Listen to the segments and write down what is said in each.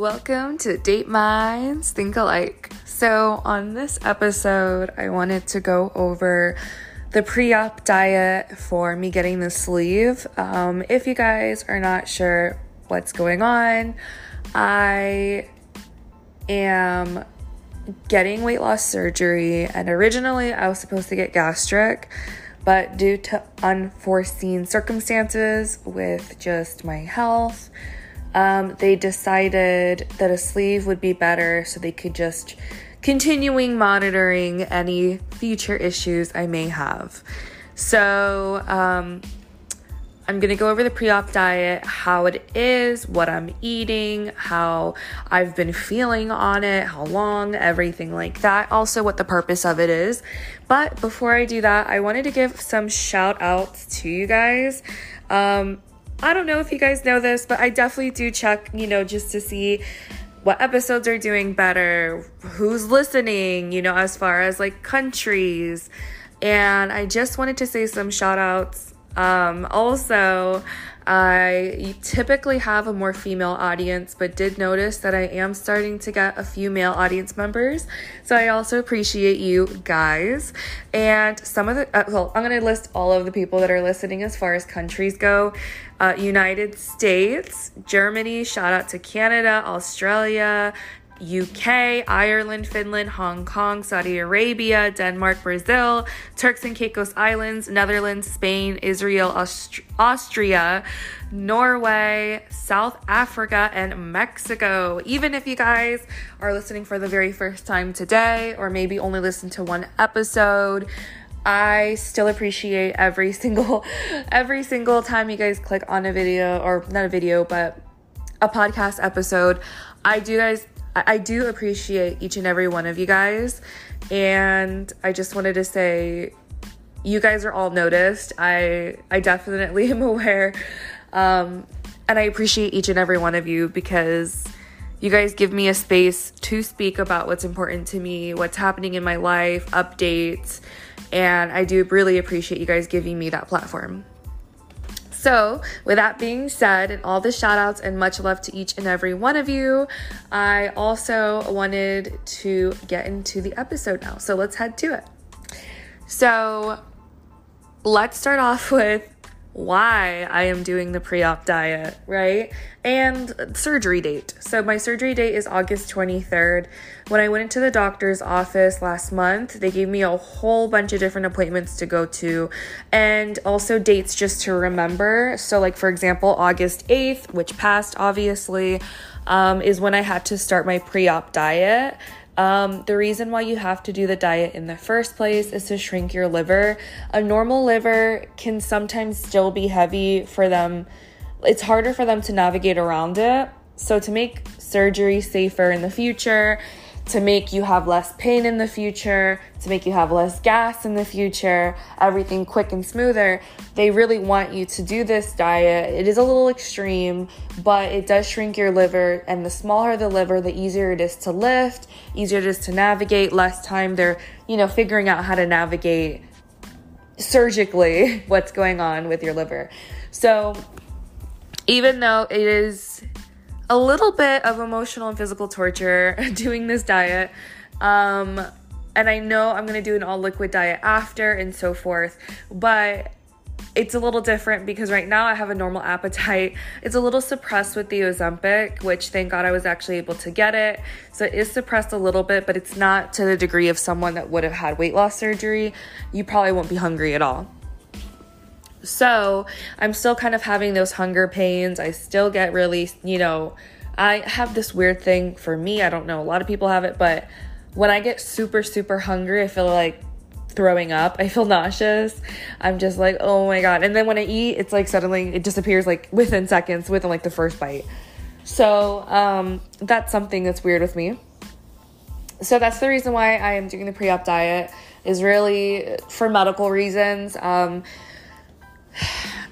Welcome to Date Minds Think Alike. So, on this episode, I wanted to go over the pre op diet for me getting the sleeve. Um, if you guys are not sure what's going on, I am getting weight loss surgery, and originally I was supposed to get gastric, but due to unforeseen circumstances with just my health, um, they decided that a sleeve would be better so they could just continuing monitoring any future issues I may have. So, um, I'm gonna go over the pre op diet, how it is, what I'm eating, how I've been feeling on it, how long, everything like that. Also, what the purpose of it is. But before I do that, I wanted to give some shout outs to you guys. Um, I don't know if you guys know this, but I definitely do check, you know, just to see what episodes are doing better, who's listening, you know, as far as like countries. And I just wanted to say some shout outs um, also, I typically have a more female audience, but did notice that I am starting to get a few male audience members. So I also appreciate you guys. And some of the, uh, well, I'm going to list all of the people that are listening as far as countries go uh, United States, Germany, shout out to Canada, Australia, UK, Ireland, Finland, Hong Kong, Saudi Arabia, Denmark, Brazil, Turks and Caicos Islands, Netherlands, Spain, Israel, Aust- Austria, Norway, South Africa, and Mexico. Even if you guys are listening for the very first time today, or maybe only listen to one episode, I still appreciate every single every single time you guys click on a video or not a video but a podcast episode. I do guys I do appreciate each and every one of you guys. And I just wanted to say, you guys are all noticed. I I definitely am aware. Um, and I appreciate each and every one of you because you guys give me a space to speak about what's important to me, what's happening in my life, updates, and I do really appreciate you guys giving me that platform. So, with that being said, and all the shout outs and much love to each and every one of you, I also wanted to get into the episode now. So, let's head to it. So, let's start off with why I am doing the pre op diet, right? And surgery date. So, my surgery date is August 23rd. When I went into the doctor's office last month, they gave me a whole bunch of different appointments to go to and also dates just to remember. So, like, for example, August 8th, which passed obviously, um, is when I had to start my pre op diet. Um, the reason why you have to do the diet in the first place is to shrink your liver. A normal liver can sometimes still be heavy for them. It's harder for them to navigate around it. So, to make surgery safer in the future, to make you have less pain in the future, to make you have less gas in the future, everything quick and smoother. They really want you to do this diet. It is a little extreme, but it does shrink your liver. And the smaller the liver, the easier it is to lift, easier it is to navigate, less time they're, you know, figuring out how to navigate surgically what's going on with your liver. So, even though it is a little bit of emotional and physical torture doing this diet. Um, and I know I'm gonna do an all liquid diet after and so forth, but it's a little different because right now I have a normal appetite. It's a little suppressed with the Ozempic, which thank God I was actually able to get it. So it is suppressed a little bit, but it's not to the degree of someone that would have had weight loss surgery. You probably won't be hungry at all. So I'm still kind of having those hunger pains. I still get really, you know, I have this weird thing for me. I don't know, a lot of people have it, but when I get super, super hungry, I feel like throwing up. I feel nauseous. I'm just like, oh my God. And then when I eat, it's like suddenly it disappears like within seconds, within like the first bite. So um, that's something that's weird with me. So that's the reason why I am doing the pre op diet, is really for medical reasons. Um,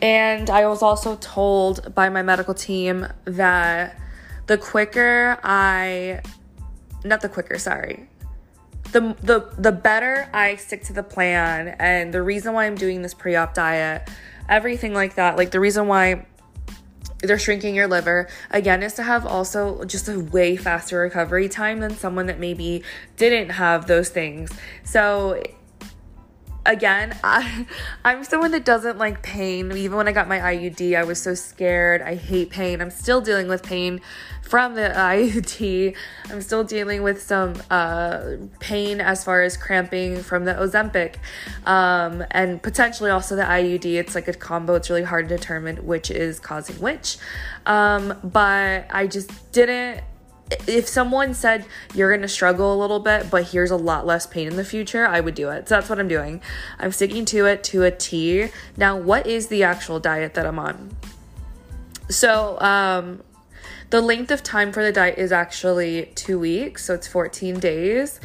and I was also told by my medical team that the quicker I, not the quicker, sorry, the the the better I stick to the plan and the reason why I'm doing this pre-op diet, everything like that, like the reason why they're shrinking your liver again is to have also just a way faster recovery time than someone that maybe didn't have those things. So again I, i'm someone that doesn't like pain even when i got my iud i was so scared i hate pain i'm still dealing with pain from the IUD. I'm still dealing with some uh, pain as far as cramping from the Ozempic um, and potentially also the IUD. It's like a combo, it's really hard to determine which is causing which. Um, but I just didn't if someone said you're going to struggle a little bit, but here's a lot less pain in the future, I would do it. So that's what I'm doing. I'm sticking to it to a T. Now, what is the actual diet that I'm on? So, um, the length of time for the diet is actually two weeks, so it's 14 days.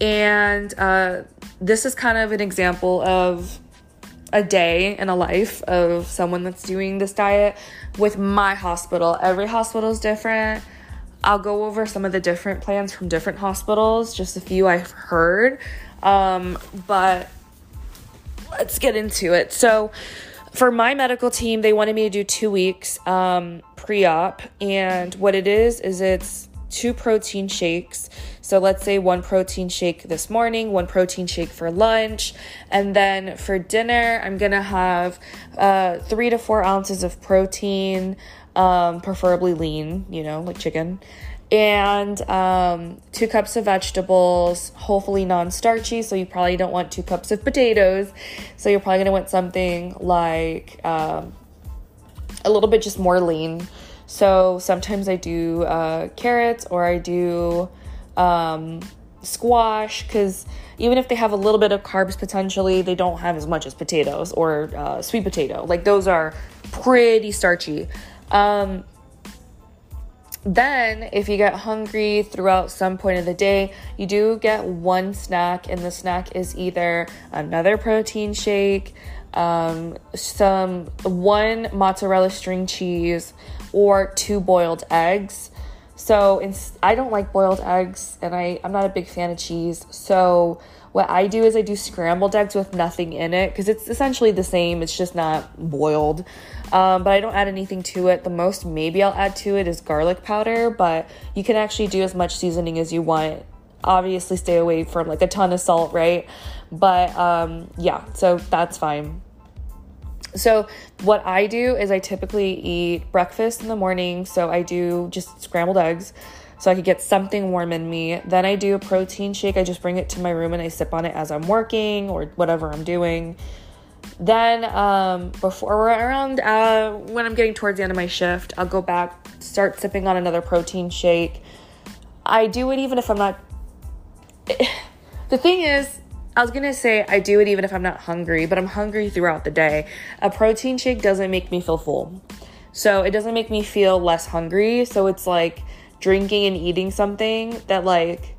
And uh, this is kind of an example of a day in a life of someone that's doing this diet with my hospital. Every hospital is different. I'll go over some of the different plans from different hospitals, just a few I've heard. Um, but let's get into it. So, for my medical team, they wanted me to do two weeks um, pre op. And what it is, is it's two protein shakes. So let's say one protein shake this morning, one protein shake for lunch. And then for dinner, I'm to have uh, three to four ounces of protein, um, preferably lean, you know, like chicken and um, two cups of vegetables, hopefully non starchy. So you probably don't want two cups of potatoes. So you're probably gonna want something like um, a little bit just more lean. So sometimes I do uh, carrots or I do um, squash because even if they have a little bit of carbs potentially, they don't have as much as potatoes or uh, sweet potato. Like those are pretty starchy. Um, then, if you get hungry throughout some point of the day, you do get one snack, and the snack is either another protein shake, um, some one mozzarella string cheese, or two boiled eggs. So, in, I don't like boiled eggs, and I, I'm not a big fan of cheese. So, what I do is I do scrambled eggs with nothing in it because it's essentially the same, it's just not boiled. Um, but I don't add anything to it. The most maybe I'll add to it is garlic powder, but you can actually do as much seasoning as you want. Obviously, stay away from like a ton of salt, right? But um, yeah, so that's fine. So, what I do is I typically eat breakfast in the morning. So, I do just scrambled eggs so I could get something warm in me. Then I do a protein shake. I just bring it to my room and I sip on it as I'm working or whatever I'm doing. Then, um, before around uh, when I'm getting towards the end of my shift, I'll go back, start sipping on another protein shake. I do it even if I'm not. the thing is, I was gonna say I do it even if I'm not hungry, but I'm hungry throughout the day. A protein shake doesn't make me feel full. So it doesn't make me feel less hungry. So it's like drinking and eating something that like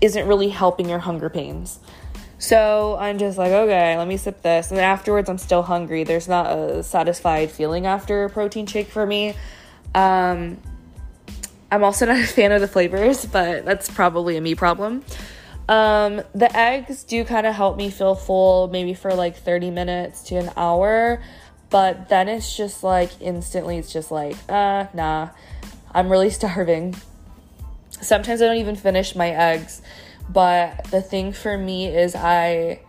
isn't really helping your hunger pains. So I'm just like, okay, let me sip this. And then afterwards, I'm still hungry. There's not a satisfied feeling after a protein shake for me. Um, I'm also not a fan of the flavors, but that's probably a me problem. Um, the eggs do kind of help me feel full, maybe for like 30 minutes to an hour. But then it's just like instantly, it's just like, uh, nah. I'm really starving. Sometimes I don't even finish my eggs, but the thing for me is I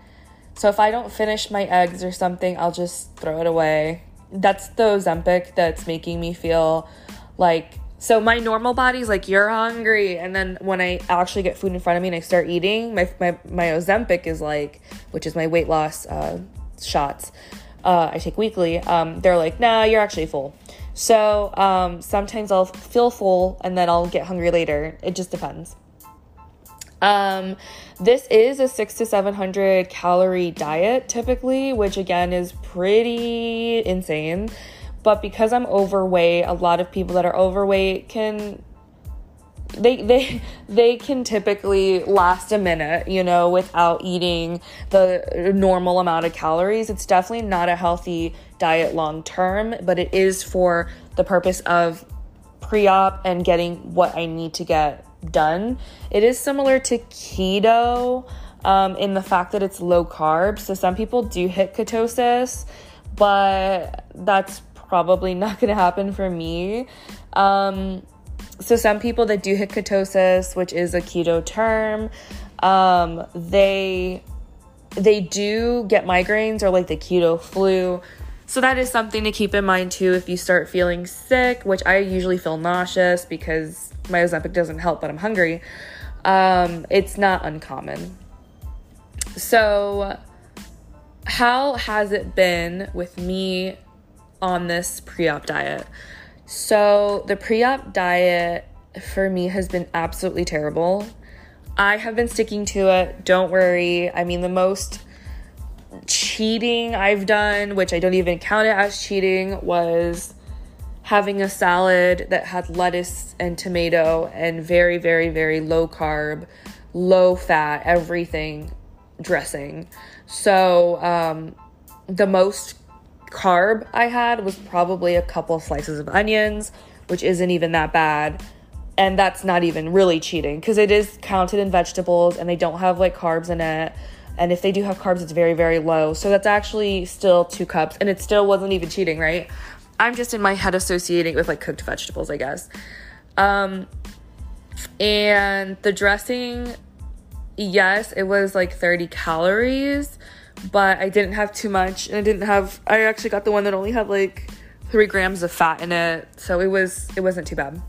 so if I don't finish my eggs or something, I'll just throw it away. That's the Ozempic that's making me feel like so my normal body's like you're hungry and then when I actually get food in front of me and I start eating, my my my Ozempic is like which is my weight loss uh, shots. Uh, I take weekly. Um, they're like, nah, you're actually full. So um, sometimes I'll feel full and then I'll get hungry later. It just depends. Um, this is a six to 700 calorie diet typically, which again is pretty insane. But because I'm overweight, a lot of people that are overweight can they they they can typically last a minute you know without eating the normal amount of calories. It's definitely not a healthy diet long term but it is for the purpose of pre-op and getting what i need to get done. It is similar to keto um, in the fact that it's low carb so some people do hit ketosis but that's probably not going to happen for me. Um, so some people that do hit ketosis, which is a keto term, um, they they do get migraines or like the keto flu. So that is something to keep in mind too if you start feeling sick, which I usually feel nauseous because my Ozempic doesn't help, but I'm hungry. Um, it's not uncommon. So, how has it been with me on this pre op diet? So, the pre op diet for me has been absolutely terrible. I have been sticking to it. Don't worry. I mean, the most cheating I've done, which I don't even count it as cheating, was having a salad that had lettuce and tomato and very, very, very low carb, low fat, everything dressing. So, um, the most carb I had was probably a couple slices of onions, which isn't even that bad. And that's not even really cheating because it is counted in vegetables and they don't have like carbs in it. And if they do have carbs, it's very, very low. So that's actually still two cups. And it still wasn't even cheating, right? I'm just in my head associating with like cooked vegetables, I guess. Um, and the dressing, yes, it was like 30 calories, but I didn't have too much. And I didn't have, I actually got the one that only had like three grams of fat in it. So it was, it wasn't too bad.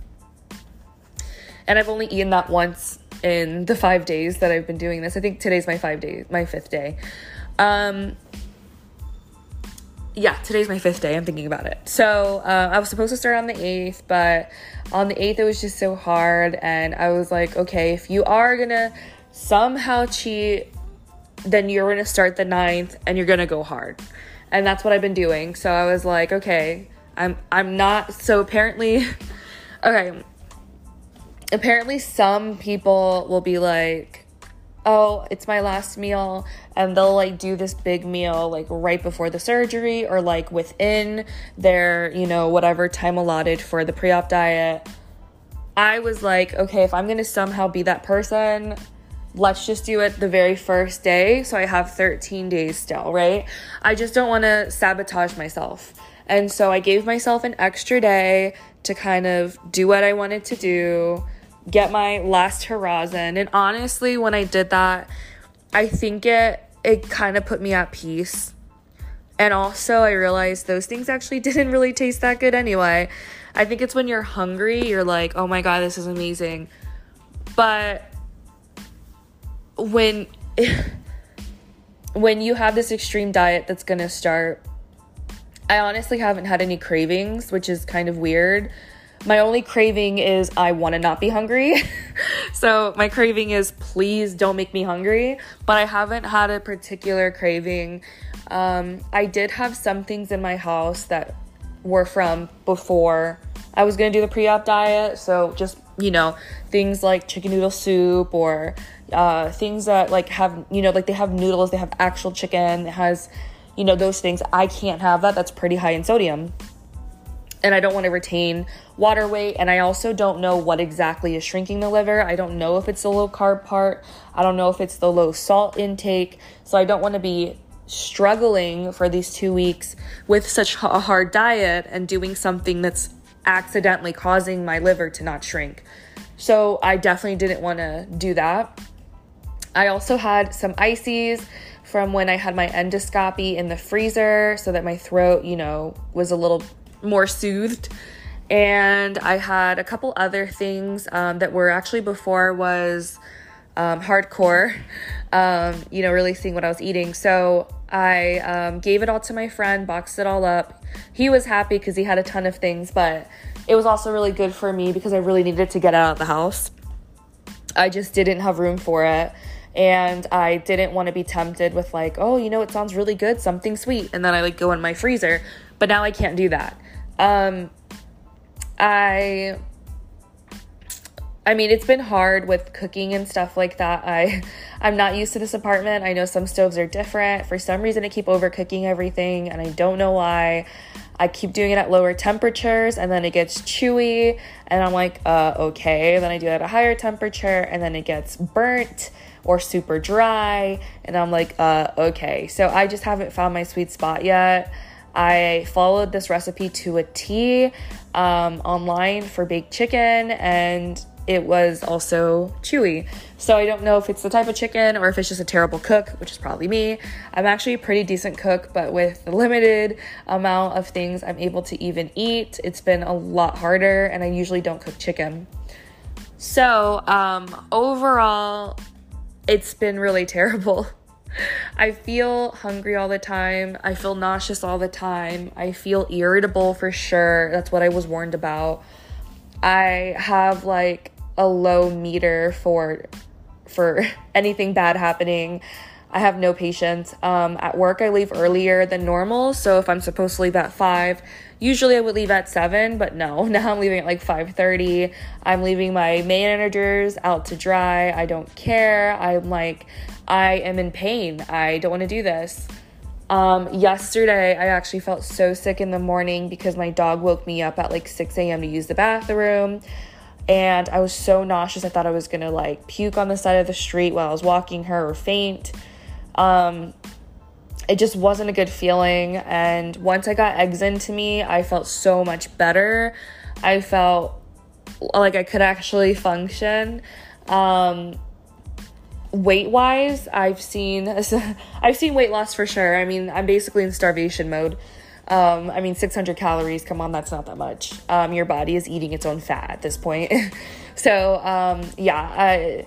And I've only eaten that once in the five days that I've been doing this. I think today's my five days, my fifth day. Um, yeah, today's my fifth day. I'm thinking about it. So uh, I was supposed to start on the 8th, but on the 8th, it was just so hard. And I was like, okay, if you are going to somehow cheat, then you're going to start the ninth and you're going to go hard. And that's what I've been doing. So I was like, okay, I'm I'm not so apparently okay, apparently some people will be like oh it's my last meal and they'll like do this big meal like right before the surgery or like within their you know whatever time allotted for the pre-op diet i was like okay if i'm gonna somehow be that person let's just do it the very first day so i have 13 days still right i just don't want to sabotage myself and so i gave myself an extra day to kind of do what i wanted to do get my last horizon. And honestly, when I did that, I think it it kind of put me at peace. And also, I realized those things actually didn't really taste that good anyway. I think it's when you're hungry, you're like, oh my god, this is amazing. But when when you have this extreme diet that's gonna start, I honestly haven't had any cravings, which is kind of weird. My only craving is I want to not be hungry. so my craving is please don't make me hungry. But I haven't had a particular craving. Um, I did have some things in my house that were from before I was gonna do the pre-op diet. So just you know things like chicken noodle soup or uh, things that like have you know like they have noodles, they have actual chicken, it has you know those things. I can't have that. That's pretty high in sodium and I don't want to retain water weight. And I also don't know what exactly is shrinking the liver. I don't know if it's the low carb part, I don't know if it's the low salt intake. So I don't want to be struggling for these two weeks with such a hard diet and doing something that's accidentally causing my liver to not shrink. So I definitely didn't want to do that. I also had some ices from when I had my endoscopy in the freezer so that my throat, you know, was a little more soothed. And I had a couple other things um, that were actually before was um, hardcore, um, you know, really seeing what I was eating. So I um, gave it all to my friend, boxed it all up. He was happy because he had a ton of things, but it was also really good for me because I really needed to get out of the house. I just didn't have room for it. And I didn't want to be tempted with, like, oh, you know, it sounds really good, something sweet. And then I like go in my freezer. But now I can't do that. Um, I I mean, it's been hard with cooking and stuff like that. I I'm not used to this apartment. I know some stoves are different. For some reason I keep overcooking everything and I don't know why. I keep doing it at lower temperatures and then it gets chewy and I'm like, uh okay. Then I do it at a higher temperature and then it gets burnt or super dry and I'm like, uh okay. So I just haven't found my sweet spot yet. I followed this recipe to a T um, online for baked chicken, and it was also chewy. So I don't know if it's the type of chicken or if it's just a terrible cook, which is probably me. I'm actually a pretty decent cook, but with the limited amount of things I'm able to even eat, it's been a lot harder, and I usually don't cook chicken. So, um, overall, it's been really terrible. I feel hungry all the time. I feel nauseous all the time. I feel irritable for sure. That's what I was warned about. I have like a low meter for for anything bad happening. I have no patience. Um, at work, I leave earlier than normal. So if I'm supposed to leave at five, usually I would leave at seven. But no, now I'm leaving at like five thirty. I'm leaving my managers out to dry. I don't care. I'm like, I am in pain. I don't want to do this. Um, yesterday, I actually felt so sick in the morning because my dog woke me up at like 6 a.m. to use the bathroom and I was so nauseous. I thought I was gonna like puke on the side of the street while I was walking her or faint. Um, it just wasn't a good feeling. And once I got eggs into me, I felt so much better. I felt like I could actually function. Um, weight wise, I've seen I've seen weight loss for sure. I mean, I'm basically in starvation mode. Um, I mean, 600 calories, come on, that's not that much. Um, your body is eating its own fat at this point. so, um, yeah, I,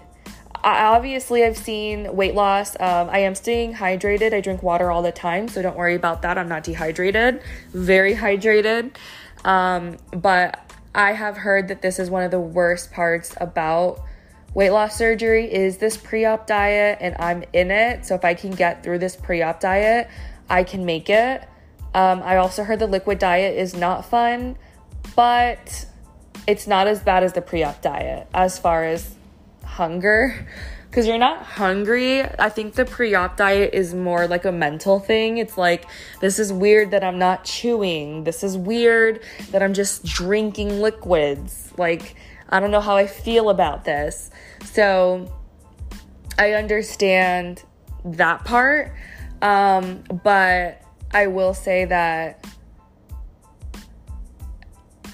obviously, I've seen weight loss. Um, I am staying hydrated. I drink water all the time, so don't worry about that. I'm not dehydrated, very hydrated. Um, but I have heard that this is one of the worst parts about weight loss surgery is this pre-op diet and I'm in it. So if I can get through this pre-op diet, I can make it. Um, I also heard the liquid diet is not fun, but it's not as bad as the pre op diet as far as hunger. Because you're not hungry. I think the pre op diet is more like a mental thing. It's like, this is weird that I'm not chewing. This is weird that I'm just drinking liquids. Like, I don't know how I feel about this. So I understand that part. Um, but I will say that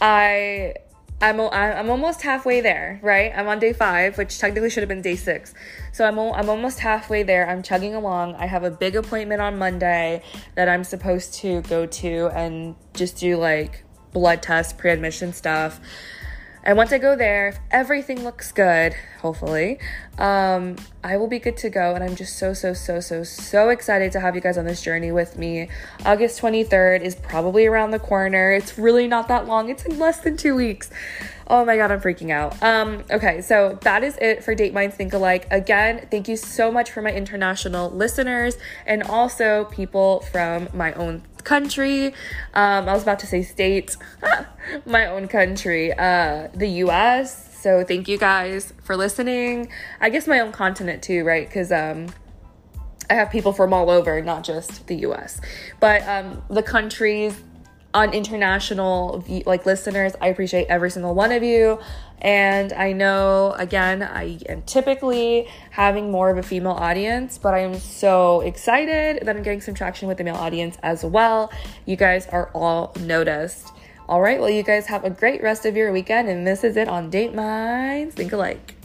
I I'm I'm almost halfway there, right? I'm on day 5, which technically should have been day 6. So I'm I'm almost halfway there. I'm chugging along. I have a big appointment on Monday that I'm supposed to go to and just do like blood test, pre-admission stuff. And once I go there, if everything looks good, hopefully, um, I will be good to go. And I'm just so, so, so, so, so excited to have you guys on this journey with me. August 23rd is probably around the corner. It's really not that long, it's in less than two weeks. Oh my god, I'm freaking out. Um, okay, so that is it for Date Minds Think Alike. Again, thank you so much for my international listeners and also people from my own country. Um, I was about to say state, my own country, uh, the US. So thank you guys for listening. I guess my own continent too, right? Because um, I have people from all over, not just the US. But um, the countries on international like listeners. I appreciate every single one of you. And I know again, I am typically having more of a female audience, but I am so excited that I'm getting some traction with the male audience as well. You guys are all noticed. All right, well, you guys have a great rest of your weekend, and this is it on Date Minds Think Alike.